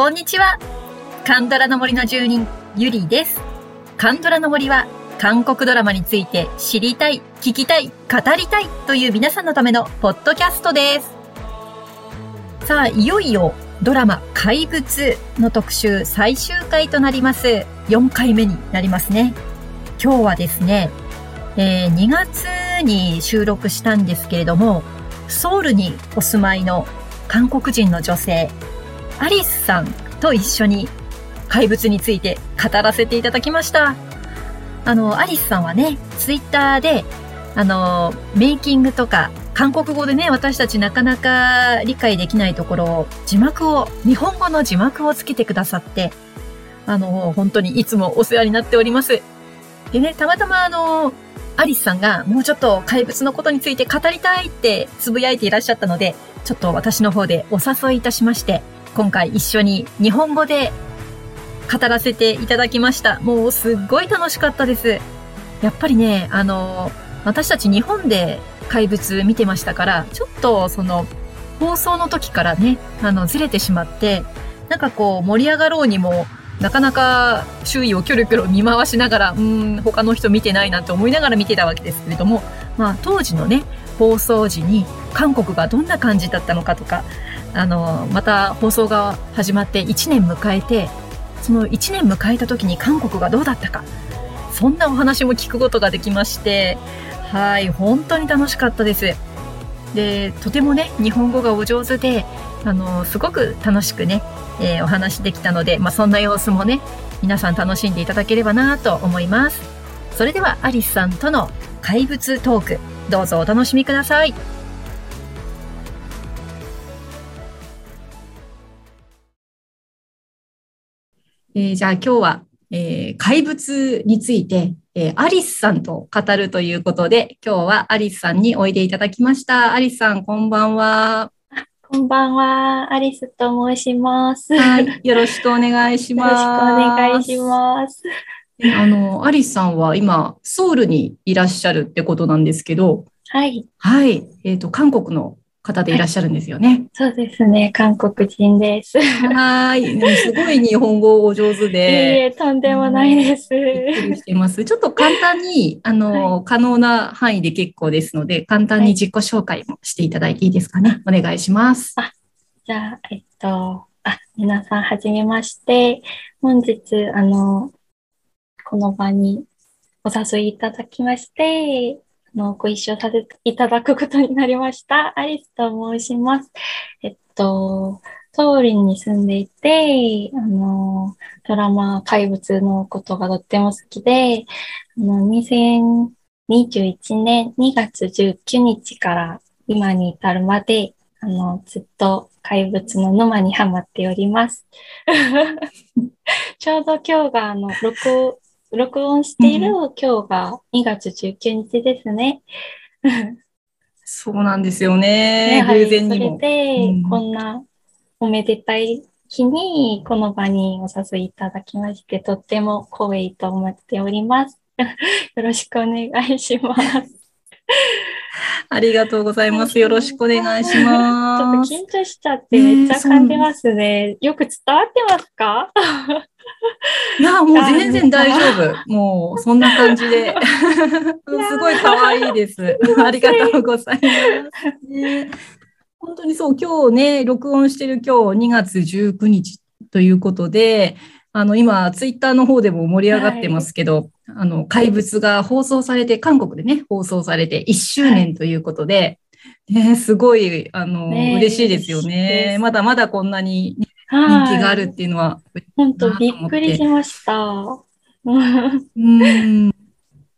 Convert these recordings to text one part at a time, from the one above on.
こんにちは。カンドラの森の住人、ゆりです。カンドラの森は、韓国ドラマについて知りたい、聞きたい、語りたいという皆さんのためのポッドキャストです。さあ、いよいよドラマ怪物の特集最終回となります。4回目になりますね。今日はですね、えー2月に収録したんですけれども、ソウルにお住まいの韓国人の女性、アリスさんと一緒に怪物について語らせていただきました。あの、アリスさんはね、ツイッターで、あの、メイキングとか、韓国語でね、私たちなかなか理解できないところを、字幕を、日本語の字幕をつけてくださって、あの、本当にいつもお世話になっております。でね、たまたまあの、アリスさんがもうちょっと怪物のことについて語りたいってつぶやいていらっしゃったので、ちょっと私の方でお誘いいたしまして、今回一緒に日本語で語らせていただきました。もうすっごい楽しかったです。やっぱりね、あの、私たち日本で怪物見てましたから、ちょっとその放送の時からね、あの、ずれてしまって、なんかこう盛り上がろうにも、なかなか周囲をキョロキョロ見回しながら、うん、他の人見てないなって思いながら見てたわけですけれども、まあ当時のね、放送時に韓国がどんな感じだったのかとか、あの、また放送が始まって1年迎えて、その1年迎えた時に韓国がどうだったか、そんなお話も聞くことができまして、はい、本当に楽しかったです。で、とてもね、日本語がお上手で、あの、すごく楽しくね、えーお話できたので、まあ、そんな様子もね、皆さん楽しんでいただければなと思います。それでは、アリスさんとの怪物トーク、どうぞお楽しみください。えーじゃあ今日は、えー怪物について、えーアリスさんと語るということで、今日はアリスさんにおいでいただきました。アリスさん、こんばんは。こんばんは、アリスと申します。よはい、よろしくお願いしろしくおます。願いします。であの、アリスさんは今、ソウルにいらっしゃるってことなんですけど、はい、はい、えっ、と、韓国の方でいらっしゃるんですよね。そうですね、韓国人です。いはい、もうすごい日本語お上手いで、え、とんでもないです。びっしています。ちょっと簡単に、あの、可能な範囲で結構ですので、簡単に自己紹介もしていただいていいですかね。お願いします。じゃあ、えっと、あ、皆さんはじめまして。本日、あの、この場にお誘いいただきまして、あの、ご一緒させていただくことになりました。アリスと申します。えっと、ソウルに住んでいて、あの、ドラマ怪物のことがとっても好きで、あの、2021年2月19日から今に至るまで、あの、ずっと怪物の沼にはまっております。ちょうど今日が、あの、録、録音している今日が2月19日ですね。そうなんですよね。はい偶然にもそ。れで、うんこんなおめでたい日に、この場にお誘いいただきまして、とっても光栄と思っております。よろしくお願いします。ありがとうございます。よろしくお願いし ちょっます。と緊張しちゃってめっちゃ感じますね。よく伝わってますか？いや、もう全然大丈夫。もう、そんな感じで。すごい可愛いです。ありがとうございます。ね本当にそう、今日ね、録音してる今日2月19日ということで、あの、今、ツイッターの方でも盛り上がってますけど、あの、怪物が放送されて、韓国でね、放送されて1周年ということで、ね、すごい、あの、ね嬉しいですよねまだまだこんなに人はい。気があるっていうのは、本当びっくりしました。うん。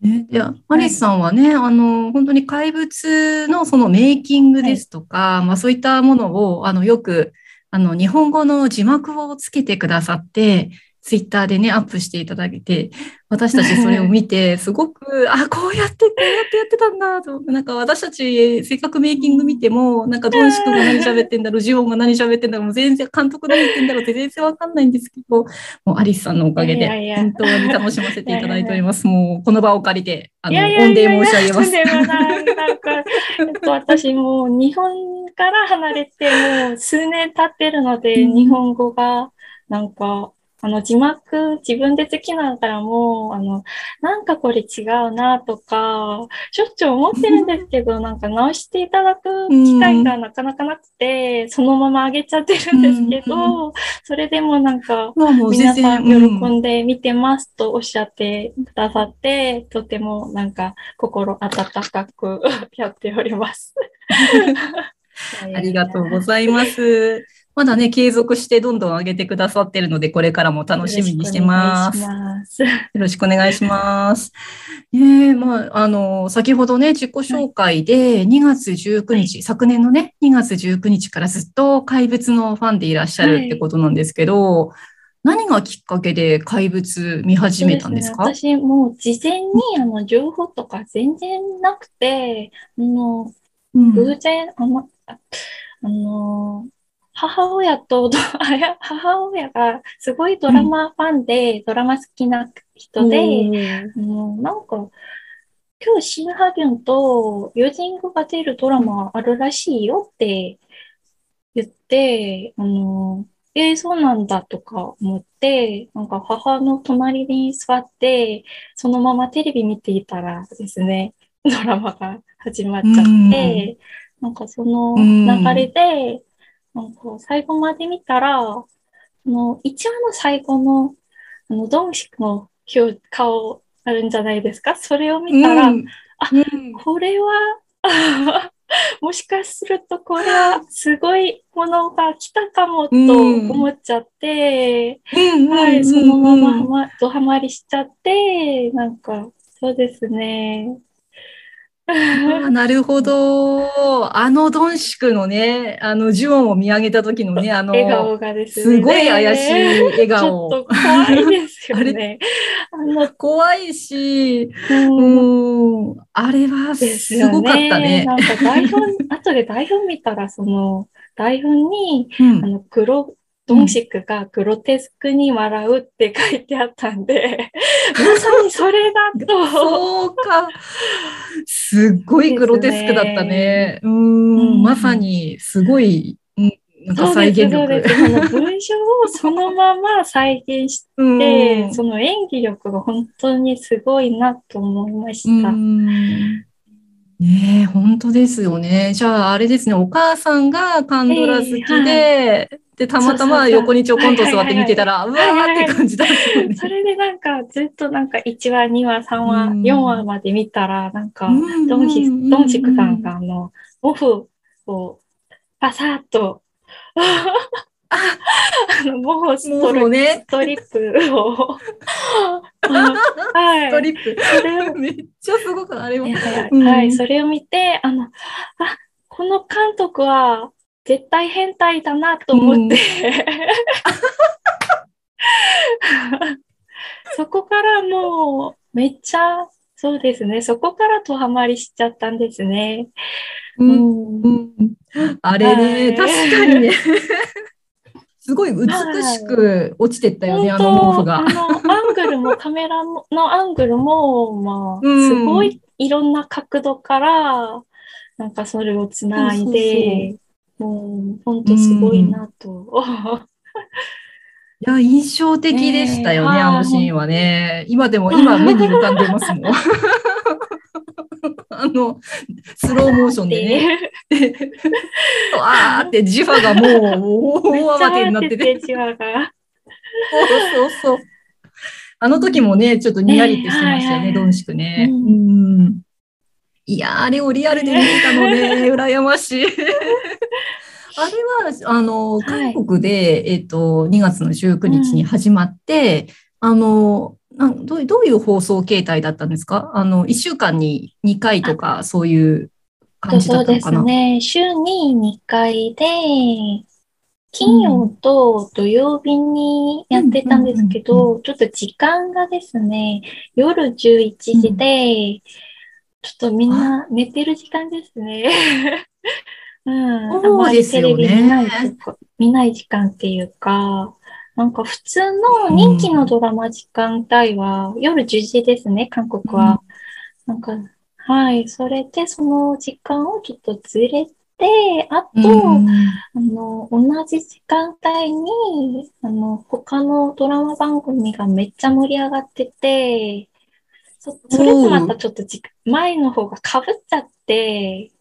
ね、で、アリスさんはね、あの、本当に怪物のそのメイキングですとか、まあそういったものを、あの、よく、あの、日本語の字幕をつけてくださって、ツイッターでね、アップしていただけて、私たちそれを見て、すごく、あ、こうやって、こうやってやってたんだと、なんか私たち、せっかくメイキング見ても、なんかドンシ君が何喋ってんだろう、ジオンが何喋ってんだろう、もう全然、監督何言ってんだろうって全然わかんないんですけど、もうアリスさんのおかげで、本当に楽しませていただいております。もう、この場を借りて、あの、御礼申し上げます。なんか、えっと、私もう日本から離れてもう数年経ってるので、日本語がなんか、あの字幕自分で好きながらも、あの、なんかこれ違うなとか、しょっちゅう思ってるんですけど、なんか直していただく機会がなかなかなくて、そのまま上げちゃってるんですけど、それでもなんか、皆さん喜んで見てますとおっしゃってくださって、とてもなんか心温かく やっております。ありがとうございます。まだね、継続してどんどん上げてくださってるので、これからも楽しみにしてます。よろしくお願いします。ねえ、まあ、あの、先ほどね、自己紹介で2月19日、はい、昨年のね、2月19日からずっと怪物のファンでいらっしゃるってことなんですけど、はい何がきっかけで怪物見始めたんですか？ね、私もう事前にあの情報とか全然なくて、あの、うん、偶然、あの、あの、母親と、母親がすごいドラマファンで、うん、ドラマ好きな人で、うん、なんか、今日シンハギュンとヨジングが出るドラマあるらしいよって言って、あの、えー、そうなんだとか思って、なんか母の隣に座って、そのままテレビ見ていたらですね、ドラマが始まっちゃって、なんかその流れで、最後まで見たら、あの、一話の最後の、あの、ドンシクの顔あるんじゃないですか？それを見たら、うん、あ、うん、これは、もしかするとこれはすごいものが来たかもと思っちゃって、はい、そのまま、ドハマりしちゃって、なんか、そうですね。なるほど。あのドンシクのね、あのジュオンを見上げた時のね、あの、笑顔がですね。すごい怪しい笑顔。ちょっと怖いですよね。あの怖いし、うん、あれはすごかったね。なんか台本、後で台本見たら、その、台本に、うん、あの、黒、ドンシクがグロテスクに笑うって書いてあったんで、まさにそれだと。そうか。すっごいグロテスクだったね。う、ん、ん、まさにすごい、うん、なんか再現力。そうです、そうです。文章をそのまま再現して、うん、その演技力が本当にすごいなと思いました。うんねえ、本当ですよね。じゃあ、あれですね、お母さんがカンドラ好きで、えーはい、で、たまたま横にちょこんと座って見てたら、うわーって感じだったよね。それでなんか、ずっとなんか1話、2話、3話、うん、4話まで見たら、なんか、ドンシドンシクさんが、あの、オフをパサッと、あの、モホストリ,、ね、ストリップを、はい。ストリップ。それを。めっちゃすごくあれも、はい、うん、はい。それを見て、あの、あ、この監督は絶対変態だなと思って、うん、そこからもう、めっちゃ、そうですね。そこからとハマりしちゃったんですね。うん。うん、あれね、確かにね。すごい美しく落ちてったよね、はい、あの毛布が。あの、アングルも、カメラのアングルも、まあ、うん、すごいいろんな角度から、なんかそれをつないで、もう、本当すごいなと。いや、印象的でしたよね、ねあのシーンはね。今でも、今目に浮かんでますもん。あの、スローモーションでね。あーって、ジファがもう、大慌てになってて。ジファが。そうそうそう。あの時もね、ちょっとにやりってしてましたよね、ドンシクね。うん。いやあれをリアルで見れたので、羨ましい。あれは、あの、韓国で、えっと、2月の19日に始まって、あの、どうどういう放送形態だったんですか？あの、1週間に2回とか、そういう感じだったのかな？そうですね。週に2回で、金曜と土曜日にやってたんですけうんうんど、ちょっと時間がですね、夜11時で、ちょっとみんな寝てる時間ですね。うん。あそうまりですよねテレビ見ない時間見ない時間っていうか、なんか普通の人気のドラマ時間帯は夜10時ですね、韓国は。なんか、はい。それでその時間をちょっとずれて、あと、うんあの、同じ時間帯に、あの、他のドラマ番組がめっちゃ盛り上がってて、そ、それとまたちょっと時前の方が被っちゃって、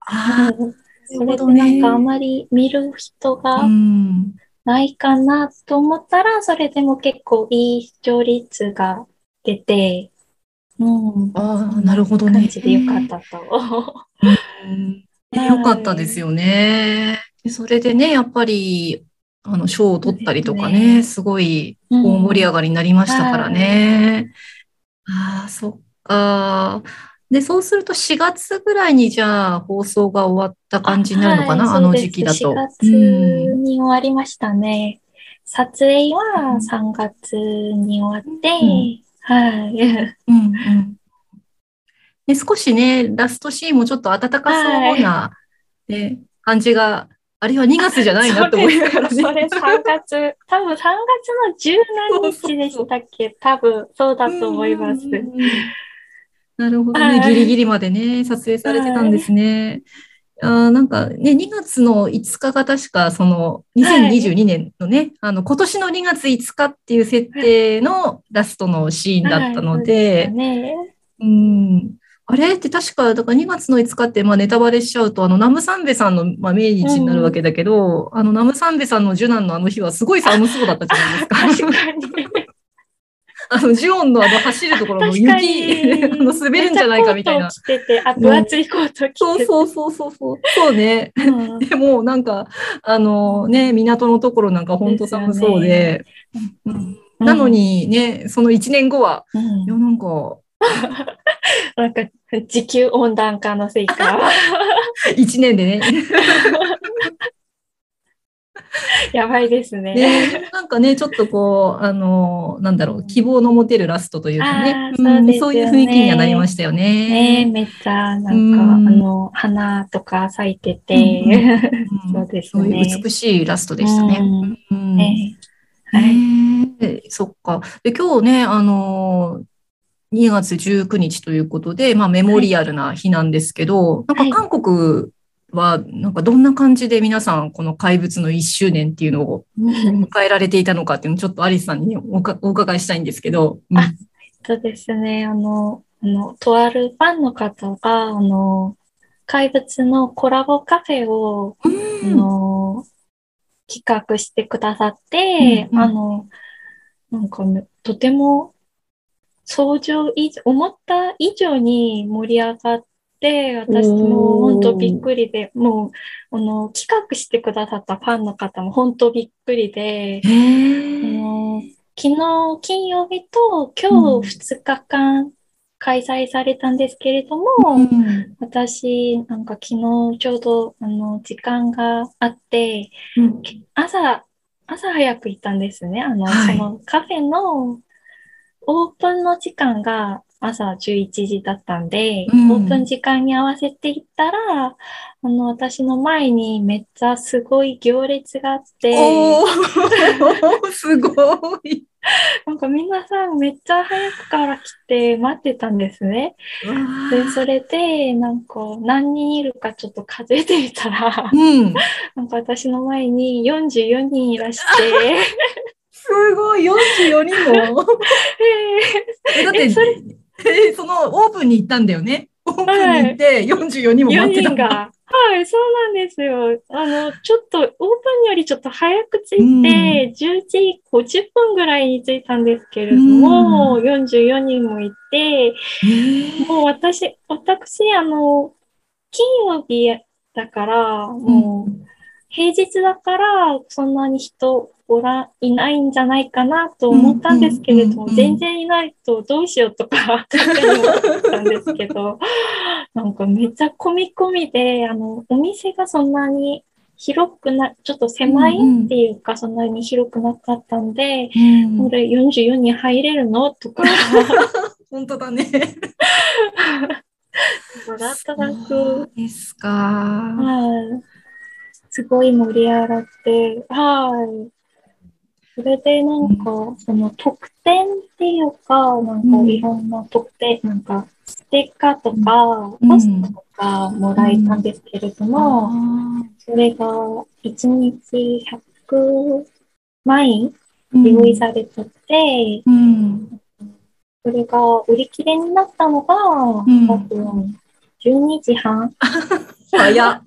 あうんそれでなんかあまり見る人あ、がうん。ないかなと思ったら、それでも結構いい視聴率が出て、うん。ああ、なるほどね。感じでよかったと。うんはいよかったですよね。でそれでね、やっぱり、あの、賞を取ったりとかそうですね、ねすごい、うん大盛り上がりになりましたからね。ああ、そっか。で、そうすると4月ぐらいにじゃあ放送が終わった感じになるのかな、はいあの時期だと。4月うんに終わりましたね。撮影は3月に終わって、んはい。うんうんで、少しね、ラストシーンもちょっと温かそうな、ね、感じが、あるいは2月じゃないなと思いながらね。それ3月、多分3月の十何日でしたっけ？多分そうだと思います。なるほどね。はいギリギリまでね、撮影されてたんですね。あーなんかね、2月の5日が確か、その、2022年のね、あの、今年の2月5日っていう設定のラストのシーンだったのはいで、そうすね。うん。あれ？って確か、だから2月の5日って、まあネタバレしちゃうと、あの、ナムサンベさんの、まあ、命日になるわけだけど、あの、ナムサンベさんの受難のあの日はすごい寒そうだったじゃないですか。あの、ジオンのあの、走るところの確か雪、に。あの、滑るんじゃないかみたいな着てて、あ、分厚いコート着てて。そうそうそうそうそう。そうね。うん でも、なんか、あのね、港のところなんか本当寒そうで、うんなの、にね、その1年後は、うんいや、なんか、なんか、地球温暖化のせいか。1年でね、やばいですね。なんかね、ちょっとこう、あの、なんだろう、希望の持てるラストというかねそうですよねそういう雰囲気にはなりましたよねえ、ね。めっちゃ、なんか、うんあの、花とか咲いてて、うんそうですそういうね。美しいラストでしたね。うんうんねはい。ねえそっか。で、今日ね、あのー、2月19日ということで、まあ、メモリアルな日なんですけど、はいなんか韓国は、なんかどんな感じで皆さん、この怪物の1周年っていうのを迎えられていたのかっていうのを、ちょっとアリスさんにねおかお伺いしたいんですけど。うん。あそうですね。あの、あの、とあるファンの方が、あの、怪物のコラボカフェを、あの、企画してくださって、うんうん。あの、なんかね、とても、想像以上、思った以上に盛り上がって、私も本当びっくりで、もう、あの、企画してくださったファンの方も本当びっくりで、へあーの昨日金曜日と今日2日間開催されたんですけれども、うん。私、なんか昨日ちょうどあの時間があって、うん。朝、朝早く行ったんですね。あの、はい。そのカフェのオープンの時間が朝11時だったんで、うんオープン時間に合わせて行ったら、あの、私の前にめっちゃすごい行列があって、おーすごい。なんか皆さんめっちゃ早くから来て待ってたんですね。で、それで、なんか何人いるかちょっと数えてみたら、うん。なんか私の前に44人いらして、すごい、44人も。えだって、えそれえそのオープンに行ったんだよね。オープンに行って44人も4待ってた人が。はい、そうなんですよ。あの、ちょっと、オープンよりちょっと早く着いて、うん10時50分ぐらいに着いたんですけれども、44人もいて、もう私、私、あの、金曜日だから、もう、平日だから、そんなに人おら、いないんじゃないかなと思ったんですけれども、うんうんうん全然いないとどうしようとか、思ったんですけど、なんかめっちゃ込み込みで、あの、お店がそんなに広くな、ちょっと狭いっていうか、そんなに広くなかったんで、うんこれ44に入れるの？とか、本当だね。なんとなく、ですか。はい。すごい盛り上がって、はい。それでなんか、その特典っていうか、なんかうんいろんな特典、なんかステッカーとか、うんポストとかもらえたんですけれども、あそれが1日100枚ー用意されてて、うん。それが売り切れになったのが、ん多分12時半早っ。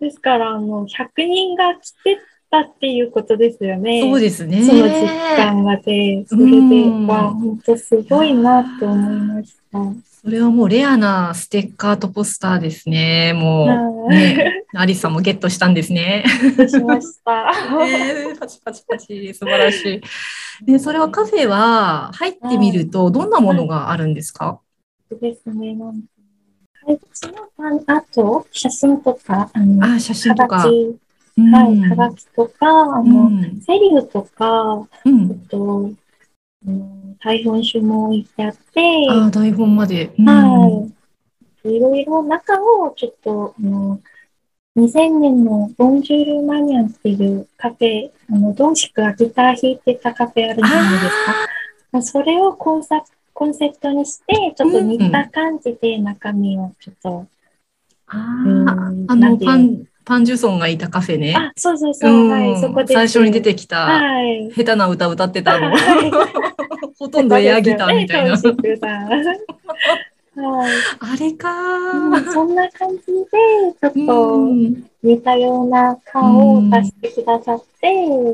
ですから、あの、100人が来てたっていうことですよね。そうですね。その時間まで。それで、うんわあ、本当すごいなと思いました。それはもうレアなステッカーとポスターですね。もう、はいね、アリスさんもゲットしたんですね。しました。えーパチパチパチ、素晴らしい。で、それはカフェは入ってみると、どんなものがあるんですか、ですね。なんか、はい、その写真とか、あの、あ、写真とか。はがき、うんはい、はがきとか、あうの、ん。セリフとか、えうんっ。と、うん、台本書も置いてあって、あ、台本まで。うんはい。いろいろ中をちょっと、あの、2000年のボンジュールマニアンっていうカフェ、あの、ドンシクがギター弾いてたカフェあるじゃないですか。それをコンサコンセプトにして、ちょっと似た感じで中身をちょっと、あうんーあの、なんていうパン、パンジュソンがいたカフェね。あ、そうそうそう、うんはい、そこで。最初に出てきた、はい。下手な歌歌ってたの。はいほとんどエアギターみたいな。はい。あれかうんー。そんな感じで、ちょっうとん。似たような顔を出してくださって、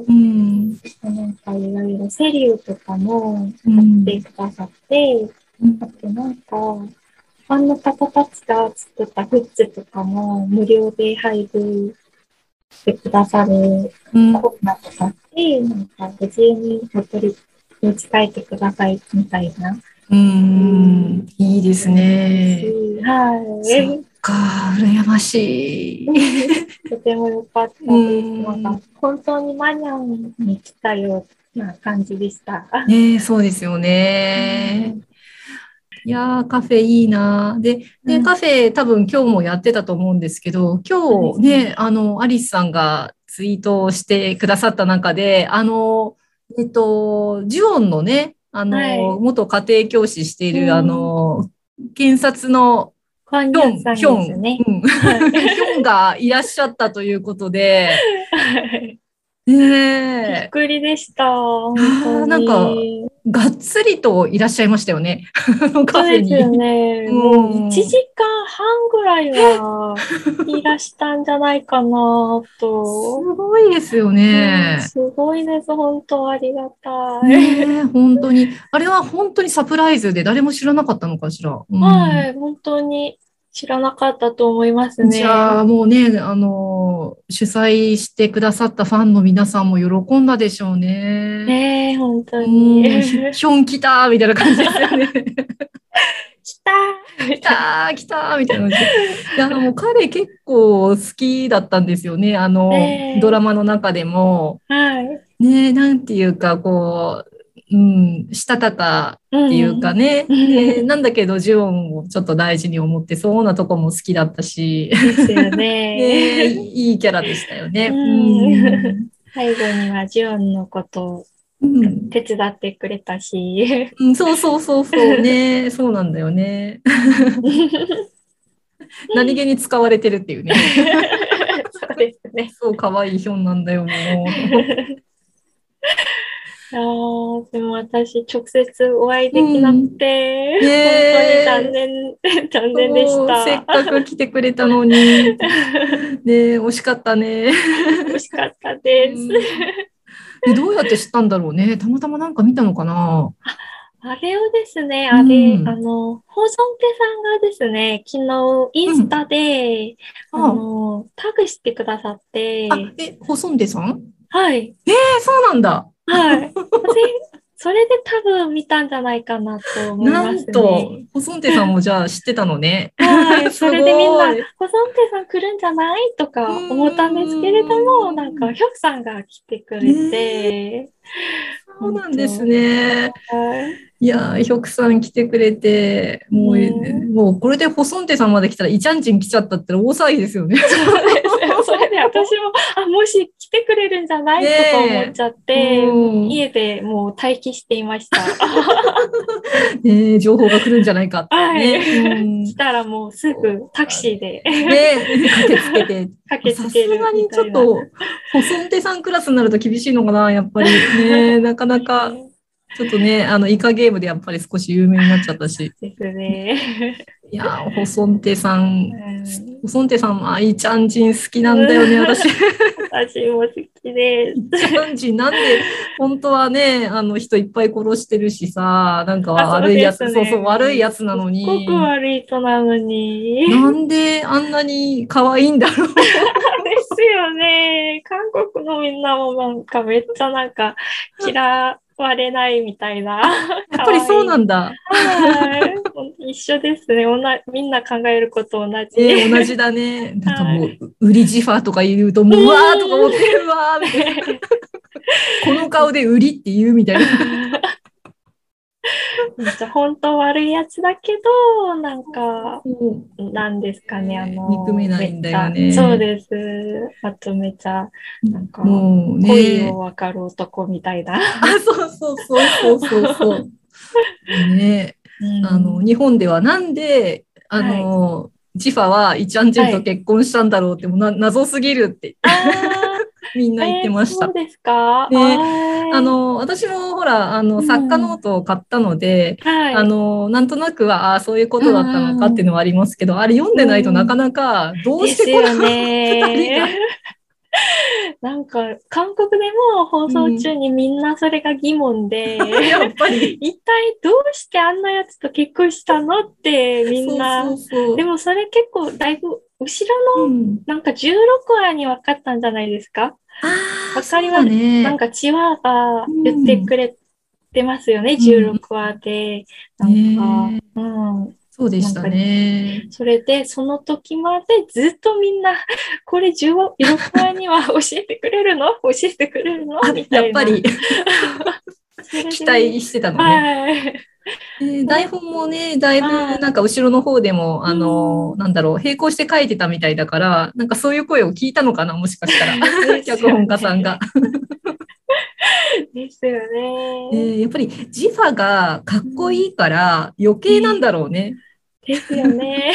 うん。なんかいろいろセリフとかもうんやってくださって、あとなんか、ファンの方たちが作ったグッズとかも無料で配布してくださるうんコーナーとかあって、なんかご自由にお取り持ち帰ってくださいみたいな。うん。いいですね。はい。そっか、羨ましい。とても良かったです。うんなんか本当にマニャンに来たような感じでした。ねえそうですよね。いやー、カフェいいな。で、で、うん。カフェ多分今日もやってたと思うんですけど、今日ね、あの、アリスさんがツイートをしてくださった中で、あの、えっと、ジュオンのね、あの、はい。元家庭教師している、うん。あの、検察のヒョン、ヒョン。うん。ヒョンがいらっしゃったということで、はい。ねびっえ、くりでした。本当に。なんかがっつりといらっしゃいましたよね。そうですよね。うんもう1時間半ぐらいはいらしたんじゃないかなすと。ごいですよねうん。すごいです。本当ありがたい。ねえ、本当に。あれは本当にサプライズで誰も知らなかったのかしら。うんはい。本当に知らなかったと思いますね。じゃあもうね、あの、主催してくださったファンの皆さんも喜んだでしょうね。ねえ、本当うん、に。ヒョン来たみたいな感じですよね。来た来たー来たーみたいな感じで。いや、もう彼結構好きだったんですよね。あの、ドラマの中でも。はい。ねえ、なんていうか、こう、うん、したたかっっていうかね、うんでなんだけど、ジュオンをちょっと大事に思ってそうなとこも好きだったし、ですよね ね。いいキャラでしたよね。うん最後にはジュンのこと手伝ってくれたし。うんそうそうそうそうね、そうなんだよね。何気に使われてるっていうね。そうですね。そう、可愛いヒョンなんだよ、もう。あーでも私、直接お会いできなくて、うん本当に残念、残念でしそうせた。っかく来てくれたのに。ね惜しかったね。惜しかったです。うんでどうやって知ったんだろうね。たまたまなんか見たのかな。あれをですね、あれ、うんあの、ホソンテさんがですね、昨日インスタで、うんあの、タグしてくださって、あ、え、ホソンデさん？はい、え、そうなんだ。はい。ぜそれで多分見たんじゃないかなと思いなますね。んと、ホソンテさんもじゃあ知ってたのね。はい、それでみんな、保存亭さん来るんじゃないとか思ったんですけれどうも、んなんか、ヒョクさんが来てくれて、そうなんですね。はいいやー、ヒョクさん来てくれて、もう、うんもうこれでホソンテさんまで来たらイチャンジン来ちゃったって大騒ぎですよね。それで私も、あ、もし来てくれるんじゃない？ねとえか思っちゃって、うん家でもう待機していました。ねえ情報が来るんじゃないかってね。うん来たらもうすぐタクシーでね駆けつけて。駆けさつけるすがに。ちょっと、ホソンテさんクラスになると厳しいのかな、やっぱり。ねなかなか、ちょっとね、あの、イカゲームでやっぱり少し有名になっちゃったし。ですね。いやー、ホソンテさん、うんホソンテさんもアイちゃんジン好きなんだよね、私。私も好きです。イチャンジンなんで、本当はね、あの人いっぱい殺してるしさ、なんかあ悪いやつ、そううそですねそう、悪いやつなのにす。ごく悪い人なのに。なんであんなに可愛いんだろう。ですよね。韓国のみんなもなんかめっちゃなんか嫌われないみたいな。やっぱりそうなんだ。はい。一緒ですね。おなみんな考えること同じ。えー同じだね。なんかもう、우리 ジファーとか言うと、もう、うわーとか思ってるわーみたいな。この顔で 우리 って言うみたいな。めっちゃ本当悪いやつだけど、なんか、なんですかね、あの、憎めないんだよね。そうです。あとめっちゃ、なんか、もうね。恋を。分かる男みたいな。あ、そうそうそうそうそう。そう。ね。うん。あの、日本ではなんで、あの、ジファはイチャンジンと結婚したんだろうって、もうな謎すぎるって みんな言ってました。えー。そうですか、ねあの、私もほら、あの、うん。作家ノートを買ったので、はい、あの、なんとなくは、ああ、そういうことだったのかっていうのはありますけど、あれ読んでないとなかなか、どうしてこのね。二人が。なんか、韓国でも放送中にみんなそれが疑問で、やっぱり、一体どうしてあんなやつと結婚したのってみんな。そうそうそう。でもそれ結構だいぶ後ろのうん。なんか16話に分かったんじゃないですか、あかりますそうだねなんかチワが言ってくれてますよね、ん16話で。なんか、ねうん。そうでしたね。それで、その時までずっとみんな、これ16話には教えてくれるの？教えてくれるの？みたいな。やっぱり 期待してたのね。はい。で台本もね、だいぶはいなんか後ろの方でも、あの、なんだろう、並行して書いてたみたいだから、なんかそういう声を聞いたのかな、もしかしたら。脚本家さんが。ですよえね。ーやっぱりジファがかっこいいから余計なんだろうね。ですよね。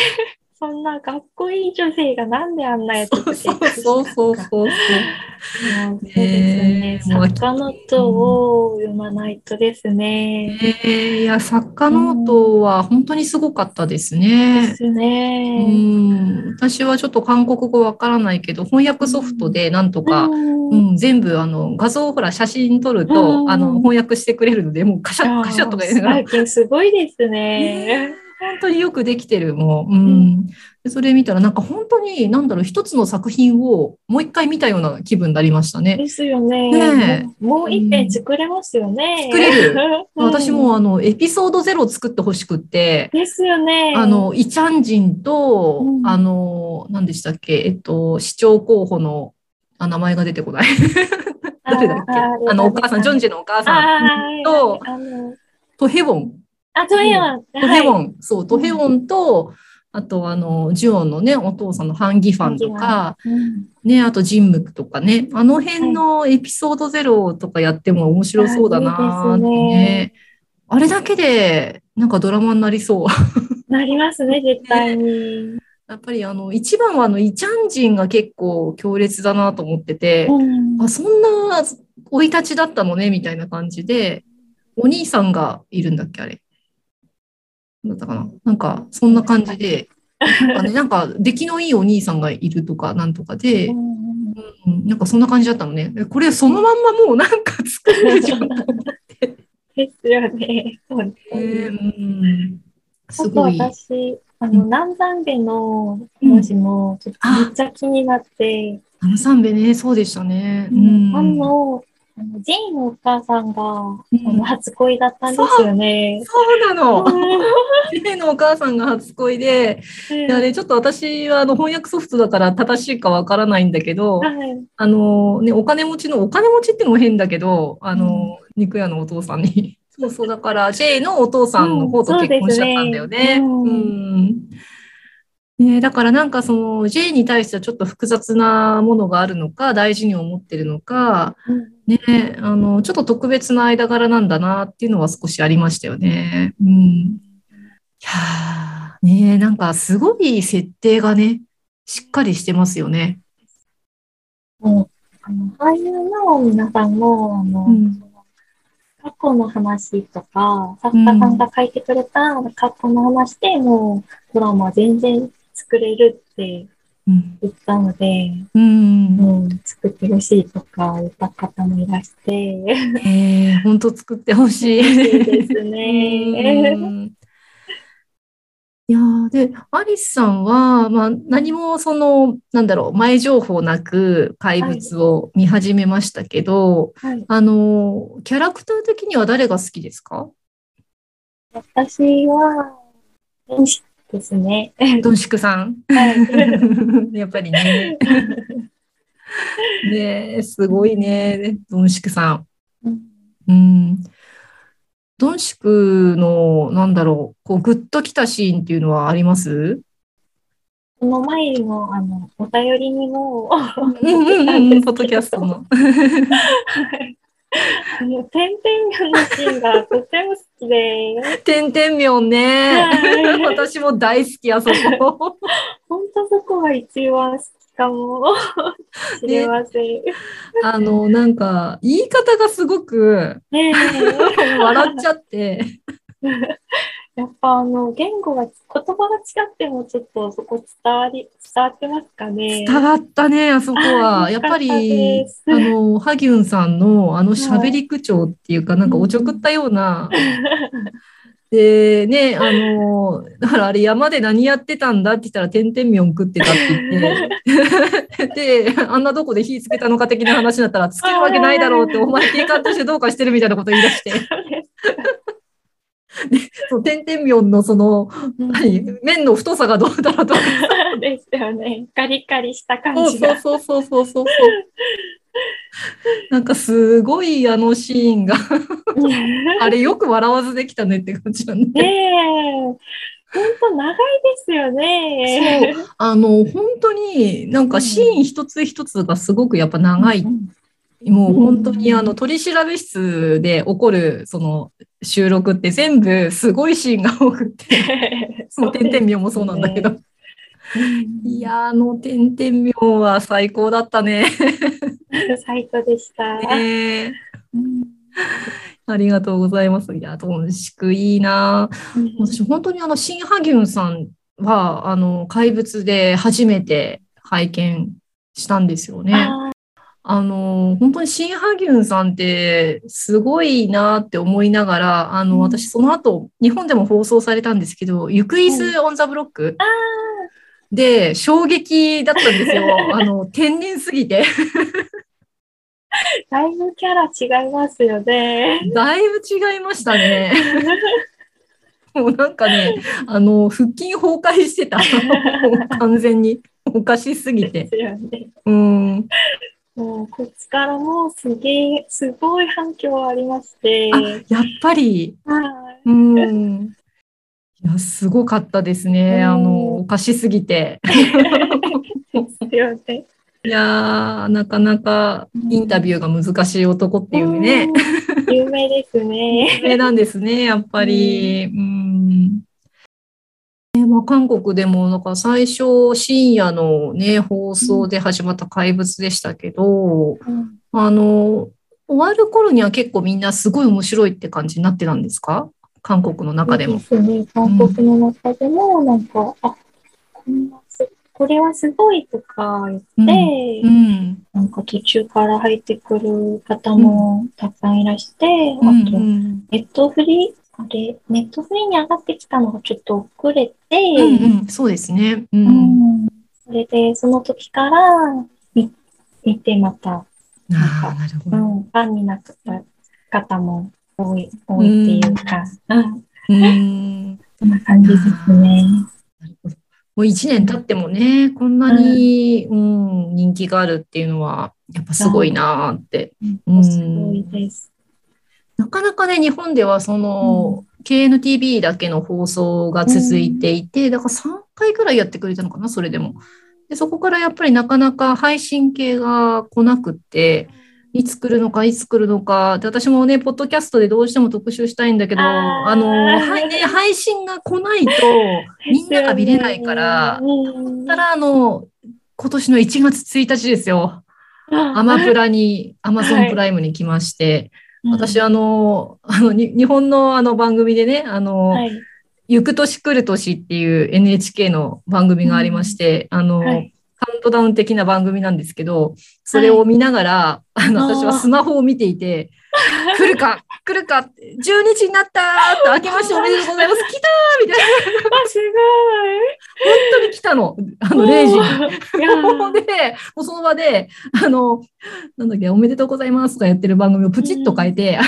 なかっこいい女性がなんであんなやつそうそうそうそう。そうですね。作家ノートを読まないとですね。えーいや、作家ノートは本当にすごかったですでね。すうね。ん、私はちょっと韓国語わからないけど、翻訳ソフトでなんとか、うんうん、全部あの画像をほら写真撮ると、うんあの翻訳してくれるので、もうカシャッカシャッとか言いながら、最近すごいですねね。本当によくできてる、もう。うん。でそれ見たら、なんか本当に、なんだろう、一つの作品をもう一回見たような気分になりましたね。ですよね。ねえもう一遍作れますよね。作れるうん 私もあの、エピソードゼロ作ってほしくって、ですよね。あの、イチャンジンと、うんあの、何でしたっけ、えっと、市長候補の、あ、名前が出てこない。誰だっけ？あの、お母さん、ジョンジのお母さんと、あの、トヘウォン。あ、トヘヨン。トヘウォはいン、そう、トヘウォンと、あと、あの、ジュオンのね、お父さんのハンギファンとか、うんね、あとジンムクとかね、あの辺のエピソードゼロとかやっても面白そうだなーってあいいですねね。あれだけで、なんかドラマになりそう。なりますね、絶対に。やっぱりあの、一番はあの、イチャンジンが結構強烈だなと思ってて、うんあ、そんな生い立ちだったのね、みたいな感じで、お兄さんがいるんだっけ、あれ。だったかななんか、そんな感じで、なんかね、なんか、出来のいいお兄さんがいるとか、なんとかで、うんうんなんかそんな感じだったのね。えこれそのまんまもうなんか作るじゃん。ですよね。本当にえーうんすごい。私、あの、うん南山部の文字も、ちょっとめっちゃ気になって、あの三部ね、そうでしたね。ううんん。あの、あの、ジェイのお母さんが、うん初恋だったんですよね。そうなの。うんジェイのお母さんが初恋で、いやね、ちょっと私はあの翻訳ソフトだから正しいかわからないんだけど、はい。あのね、お金持ちの、お金持ちってのも変だけど、あの、肉屋のお父さんに。そうそう、だから、J のお父さんの方と結婚しちゃったんだよね。ねうんね、だからなんかその J に対してはちょっと複雑なものがあるのか、大事に思ってるのか、うんね、あの、ちょっと特別な間柄なんだなっていうのは少しありましたよね。うん。いやー、ね、なんかすごい設定がね、しっかりしてますよね。もう、あの、俳優の皆さんも、あの、うん過去の話とか、作家さんが書いてくれた過去の話でもう、ドラマ全然作れるってうん。言ったので、うん。もう作ってほしいとか言った方もいらして、えー、本当作ってほしい。嬉しいですね。うんいやーで、アリスさんは、まあ、何もその、なんだろう、前情報なく怪物を見始めましたけど、はい、あの、キャラクター的には誰が好きですか？私は、天使ですね。ドンシクさん。はい。やっぱりね。ねえすごいね、ドンシクさん。うんうん。ドンシクの、なんだろう、こう、グッときたシーンっていうのはあります？その前にも、あの、お便りにも、うんうんうんうん、ポッドキャストの。はいあの、点々のシーンがとても好きで、てんてんみょんね。はい私も大好き、あそこ。本当そこが一番好きかもしれません。ねあの、なんか、言い方がすごくえ 笑っちゃって。やっぱあの、言語が、言葉が違ってもちょっとそこ伝わり、伝わってますかね？伝わったね、あそこは。やっぱりあの、ハギュンさんのあの喋り口調っていうか、なんかおちょくったような。で、ね、あの、だからあれ山で何やってたんだって言ったら、てんてんみょん食ってたって言って、で、あんなどこで火つけたのか的な話だったら、つけるわけないだろうって、お前警官としてどうかしてるみたいなこと言い出して、そう、てんてんみょんのその、何、麺の太さがどうだろうとですよね。カリカリした感そうじが。そうそうそうそうそう。なんかすごいあのシーンが、あれよく笑わずできたねって感じなんで。ねえ、本当長いですよね。そう、あの、本当になんかシーン一つ一つがすごくやっぱ長い。もう本当にあの取り調べ室で起こるその収録って全部すごいシーンが多くて、その点々妙もそうなんだけど。いやー、あの点々妙は最高だったね。最高でした。ねうんありがとうございます。いや、トンシクいいな。私、本当にあの、シン・ハギュンさんは、あの、怪物で初めて拝見したんですよね。ああの、本当にシン・ハギュンさんってすごいなって思いながら、あの、うん私その後、日本でも放送されたんですけど、ユクイズ・オン・ザ・ブロックあで衝撃だったんですよ。あの、天然すぎて。だいぶキャラ違いますよね。だいぶ違いましたね。もうなんかね、あの、腹筋崩壊してた。完全に。おかしすぎて。うん。もうこっちからもすげえ、すごい反響ありまして。あやっぱり、はうん。いや、すごかったですね。うんあの、おかしすぎて。い。ですよね。いやー、なかなかインタビューが難しい男っていうね、うん。有名ですね。有名なんですね、やっぱり。うん。ねまあ、韓国でも、なんか最初深夜のね、放送で始まった怪物でしたけど、うん。あの、終わる頃には結構みんなすごい面白いって感じになってたんですか？韓国の中でも。そうですね。韓国の中でも、なんか、あ、こんなす、これはすごいとか言って、うん。なんか途中から入ってくる方もたくさんいらして、うん。あと、うんネットフリあれ、ネットフリに上がってきたのがちょっと遅れて、うんうん、そうですね。う。うんんそれで、その時から見見てまたああ、なるほど。うん、ファンになった方も多い、多いっていうか、うん、うん。そんな感じですね。なるほど。もう一年経ってもね、こんなに、うん、人気があるっていうのは、やっぱすごいなーって。うん、すごいです。なかなかね、日本ではその、KNTV だけの放送が続いていて、だから3回くらいやってくれたのかな、それでも。で、そこからやっぱりなかなか配信系が来なくって、いつ来るのか、いつ来るのか。で、私もね、ポッドキャストでどうしても特集したいんだけど、あの、はいね、配信が来ないと、みんなが見れないから、うん。たら、あの、今年の1月1日ですよ。アマプラに、アマゾンプライムに来まして、私、あの、あの、に日本のあの番組でね、あの、はい、行く年来る年っていう NHK の番組がありまして、あの、はい。カウントダウン的な番組なんですけど、それを見ながら、あの、あー。私はスマホを見ていて、来るか来るか !12 時になったーって、明けましておめでとうございます来たーみたいな、あ、す本当に来たの。あの、0時に。で、もうその場で、あの、なんだっけ、おめでとうございますとかやってる番組をプチッと変えて、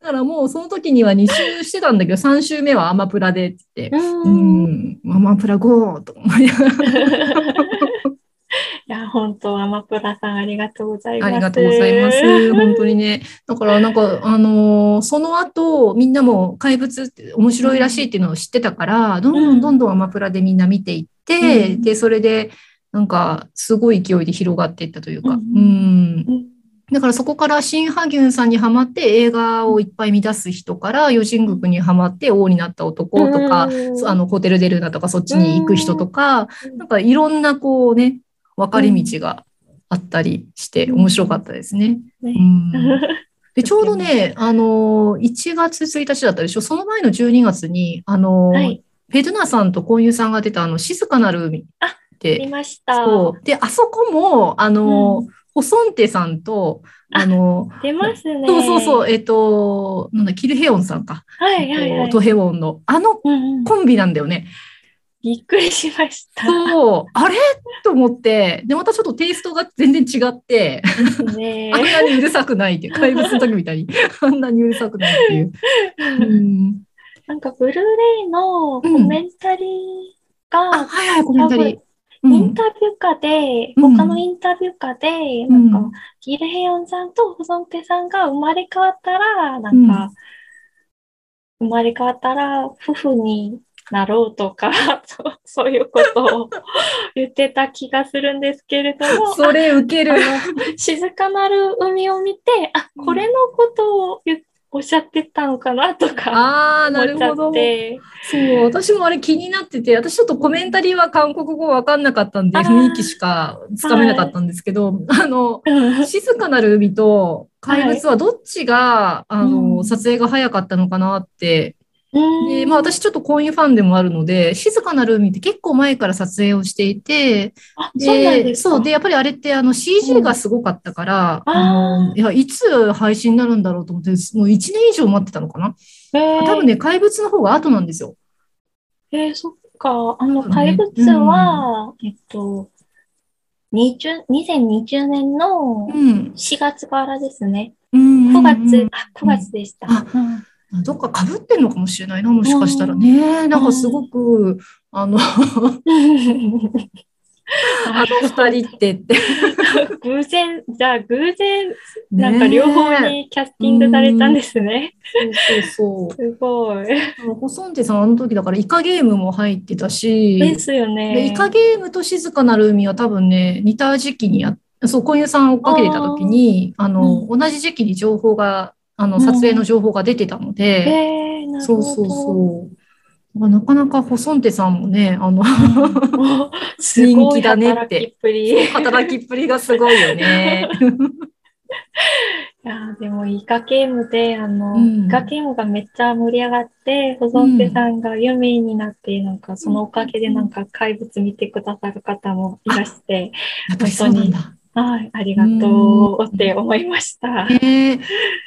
だからもうその時には2週してたんだけど、3週目はアマプラでって言って、う。うんん、アマプラ GO! と思いながらいや、本当、アマプラさんありがとうございます。ありがとうございます。本当にね。だからなんか、あのーその後、みんなも怪物って面白いらしいっていうのを知ってたから、どんどんどんどんアマプラでみんな見ていって、うんで、それで、なんか、すごい勢いで広がっていったというか、ううんん。うんだからそこから新ハギュンさんにハマって映画をいっぱい見出す人から、ヨジングクにハマって王になった男とか、うんあの、ホテルデルナとかそっちに行く人とか、うんなんかいろんなこうね、分かれ道があったりして面白かったですね。ねうん で、ちょうどね、あのー、1月1日だったでしょ？その前の12月に、あのー、はい、ペドゥナさんとコンユさんが出たあの、静かなる海っ見て、ました。そう。で、あそこも、あのー、ホソンテさんと、あのー、出ますね。そうそうそう、えっと、なんだ、キルヘヨンさんか。はいはいはい。トヘウォンの、あのうんうんコンビなんだよね。びっくりしました。そう、あれ？と思って、で、またちょっとテイストが全然違って、ね。あんなにうるさくないって怪物の時みたいに、あんなにうるさくないっていう。うん、なんか、ブルーレイのコメンタリーあ、が、はいはい、コメンタリー。うインん、タビュー下で、うん。他のインタビュー下で、うん。なんか、キルヘヨンさんとホソンテさんが生まれ変わったら、なんか、生まれ変わったら、夫婦になろうとか、そ うそういうことを言ってた気がするんですけれども、それ受ける。あ の静かなる海を見て、あ、これのことを言おっしゃってたのかなとかああ、なるほどっ。て、そう、私もあれ気になってて、私ちょっとコメンタリーは韓国語わかんなかったんで、雰囲気しかつかめなかったんですけど、あの、うん静かなる海と怪物はどっちが、あうの、ん撮影が早かったのかなって。うんで、まあ私ちょっとコインファンでもあるので、静かなる海って結構前から撮影をしていて、あ、そうなんで。そう。で、やっぱりあれってあの CG がすごかったから、うんあの、いや、いつ配信になるんだろうと思って、もう1年以上待ってたのかな？多分ね、怪物の方が後なんですよ。えー、そっか。あの、怪物は、えっと、20 2020年のうん。4月からですね。うん9月、あ、9月でした。あうんどっか被ってんのかもしれないな、もしかしたらね。なんかすごく、あの、あの二人ってって。偶然、じゃあ偶然、なんか両方ねにキャスティングされたんですね。え。そうそうすごい。そう。ホソンテさんあの時だからイカゲームも入ってたし、ですよで、ね。イカゲームと静かなる海は多分ね、似た時期にやっ、そう、小遊さん追っかけてた時に、あの、同じ時期に情報が、あの、うん撮影の情報が出てたので、えー、なるほど。そうそうそう。なかなかホソンテさんもね、あの、人気だねって働きっぷり。い働きっぷりがすごいよね。やーでも、イカゲームで、あの、うんイカゲームがめっちゃ盛り上がって、保存手さんが有名になって、なんか、そのおかげでなんか怪物見てくださる方もいらして、やっぱりそうなんだ。はい、ありがとうって思いました。ええち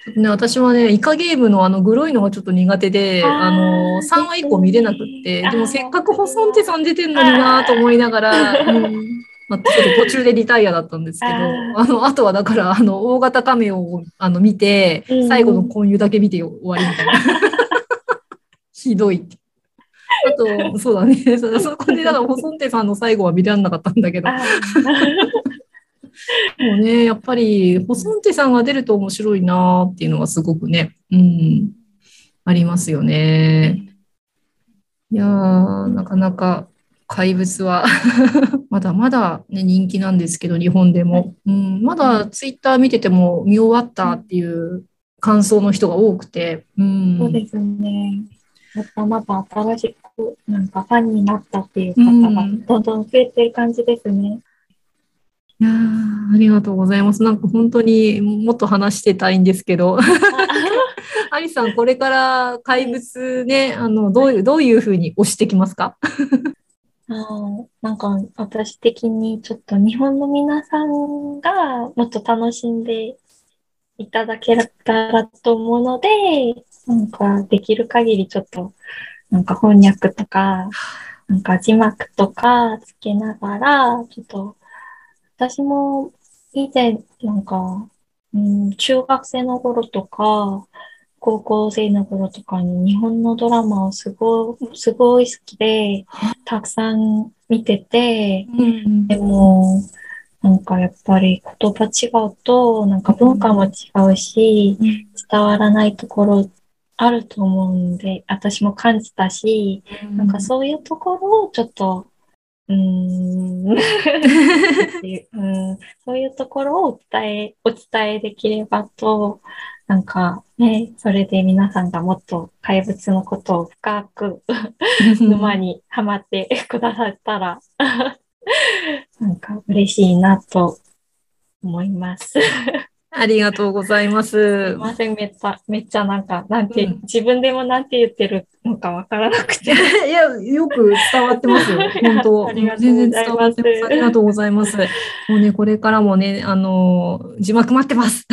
ょっとね、私はね、イカゲームのあの、グロいのがちょっと苦手で、あの、3話以降見れなくって、でもせっかくホソンテさん出てんのになと思いながら、うんまあ、ちょっと途中でリタイアだったんですけど、あの、あとはだから、あの、大型カメオをあの見て、最後の婚友だけ見て終わりみたいな。ひどいあと、そうだね。そこで、だから、細手さんの最後は見られなかったんだけど。もうね、やっぱり、細手さんが出ると面白いなっていうのはすごくね、うん、ありますよね。いやー、なかなか怪物はまだ まだ、ね、人気なんですけど、日本でも。うん、まだツイッター見てても見終わったっていう感想の人が多くて。うん、そうですね。またまた新しくなんかファンになったっていう方がどんどん増えてる感じですね。いやありがとうございます。なんか本当にもっと話してたいんですけど。アリさん、これから怪物ね、あの、どういう、どういうふうに押してきますか？あなんか私的にちょっと日本の皆さんがもっと楽しんでいただけたらと思うので、なんかできる限りちょっとなんか翻訳とか、なんか字幕とかつけながら、ちょっと私も以前なんか、うん、中学生の頃とか、高校生の頃とかに日本のドラマをすごすごい好きで、たくさん見てて、うん、でも、なんかやっぱり言葉違うと、なんか文化も違うし、うん、伝わらないところあると思うんで、私も感じたし、うん、なんかそういうところをちょっと、うーん うん、そういうところをお伝え、お伝えできればと、なんかね、それで皆さんがもっと怪物のことを深く 沼にはまってくださったら なんか嬉しいなと思います。ありがとうございます。すいません、めっちゃ、めっちゃなんか、なんて、うん、自分でもなんて言ってるのかわからなくて。いや、よく伝わってますよ。本当全然伝わってます。ありがとうございます。もうね、これからもね、あの、字幕待ってます。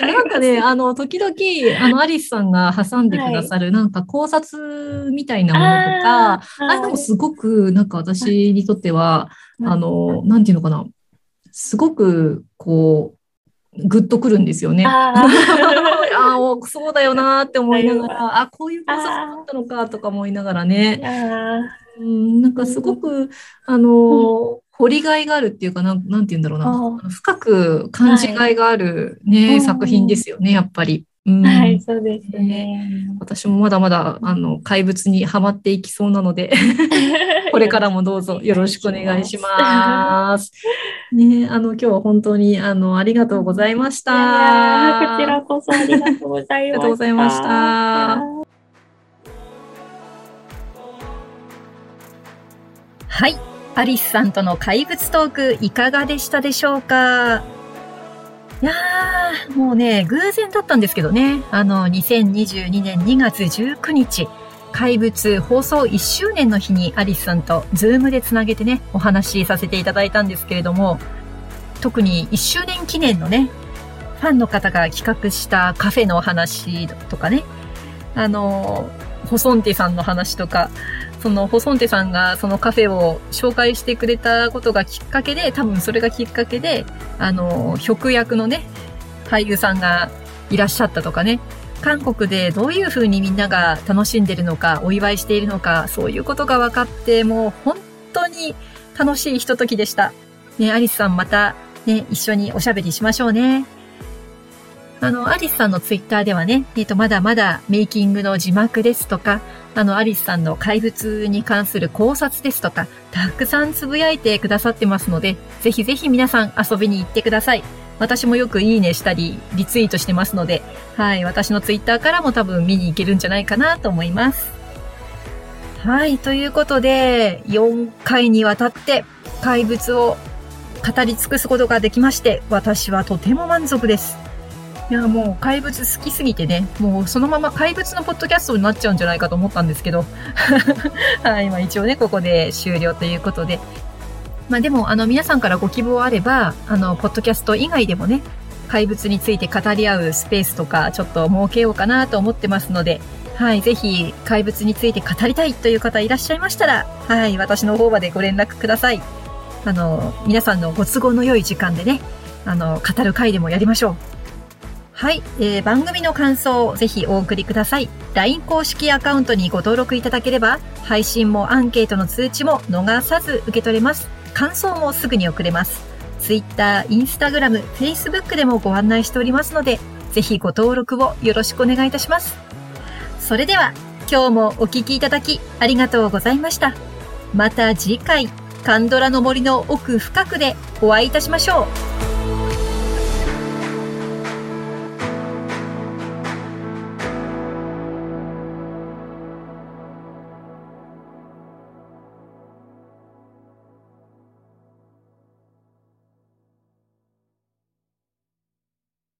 なんかね、あの、時々、あの、アリスさんが挟んでくださる、なんか考察みたいなものとか、あれでもすごく、なんか私にとっては、あの、なんていうのかな、すごく、こう、ぐっとくるんですよね。あ あ、そうだよなって思いながら、あ、こういう考察だったのかとか思いながらね。うん、なんかすごく、あの、掘りがいがあるっていうかな、なんて言うんだろうな。深く感じがいがあるね、はい、作品ですよね、やっぱり。うん、はい、そうですね。私もまだまだ、あの、怪物にはまっていきそうなので これからもどうぞよろしくお願いします。ね、あの、今日は本当に、あの、ありがとうございました。こちらこそありがとうございました。ありがとうございました。はい。アリスさんとの怪物トークいかがでしたでしょうか？いやー、もうね、偶然だったんですけどね。あの、2022年2月19日、怪物放送1周年の日にアリスさんとズームでつなげてね、お話しさせていただいたんですけれども、特に1周年記念のね、ファンの方が企画したカフェのお話とかね、あの、ホソンテさんの話とか、そのホソンテさんがそのカフェを紹介してくれたことがきっかけで、多分それがきっかけで、あの、直役のね、俳優さんがいらっしゃったとかね、韓国でどういう風にみんなが楽しんでるのか、お祝いしているのか、そういうことが分かって、もう本当に楽しいひとときでした。ね、アリスさんまたね、一緒におしゃべりしましょうね。あの、アリスさんのツイッターではね、えっ、と、まだまだメイキングの字幕ですとか、あの、アリスさんの怪物に関する考察ですとか、たくさんつぶやいてくださってますので、ぜひぜひ皆さん遊びに行ってください。私もよくいいねしたり、リツイートしてますので、はい、私のツイッターからも多分見に行けるんじゃないかなと思います。はい、ということで、4回にわたって怪物を語り尽くすことができまして、私はとても満足です。いや、もう怪物好きすぎてね、もうそのまま怪物のポッドキャストになっちゃうんじゃないかと思ったんですけど、はい、まあ一応ね、ここで終了ということで。まあでも、あの皆さんからご希望あれば、あの、ポッドキャスト以外でもね、怪物について語り合うスペースとか、ちょっと設けようかなと思ってますので、はい、ぜひ怪物について語りたいという方いらっしゃいましたら、はい、私の方までご連絡ください。あの、皆さんのご都合の良い時間でね、あの、語る回でもやりましょう。はい、えー、番組の感想をぜひお送りください。LINE 公式アカウントにご登録いただければ、配信もアンケートの通知も逃さず受け取れます。感想もすぐに送れます。Twitter、Instagram、Facebook でもご案内しておりますので、ぜひご登録をよろしくお願いいたします。それでは、今日もお聴きいただきありがとうございました。また次回、カンドラの森の奥深くでお会いいたしましょう。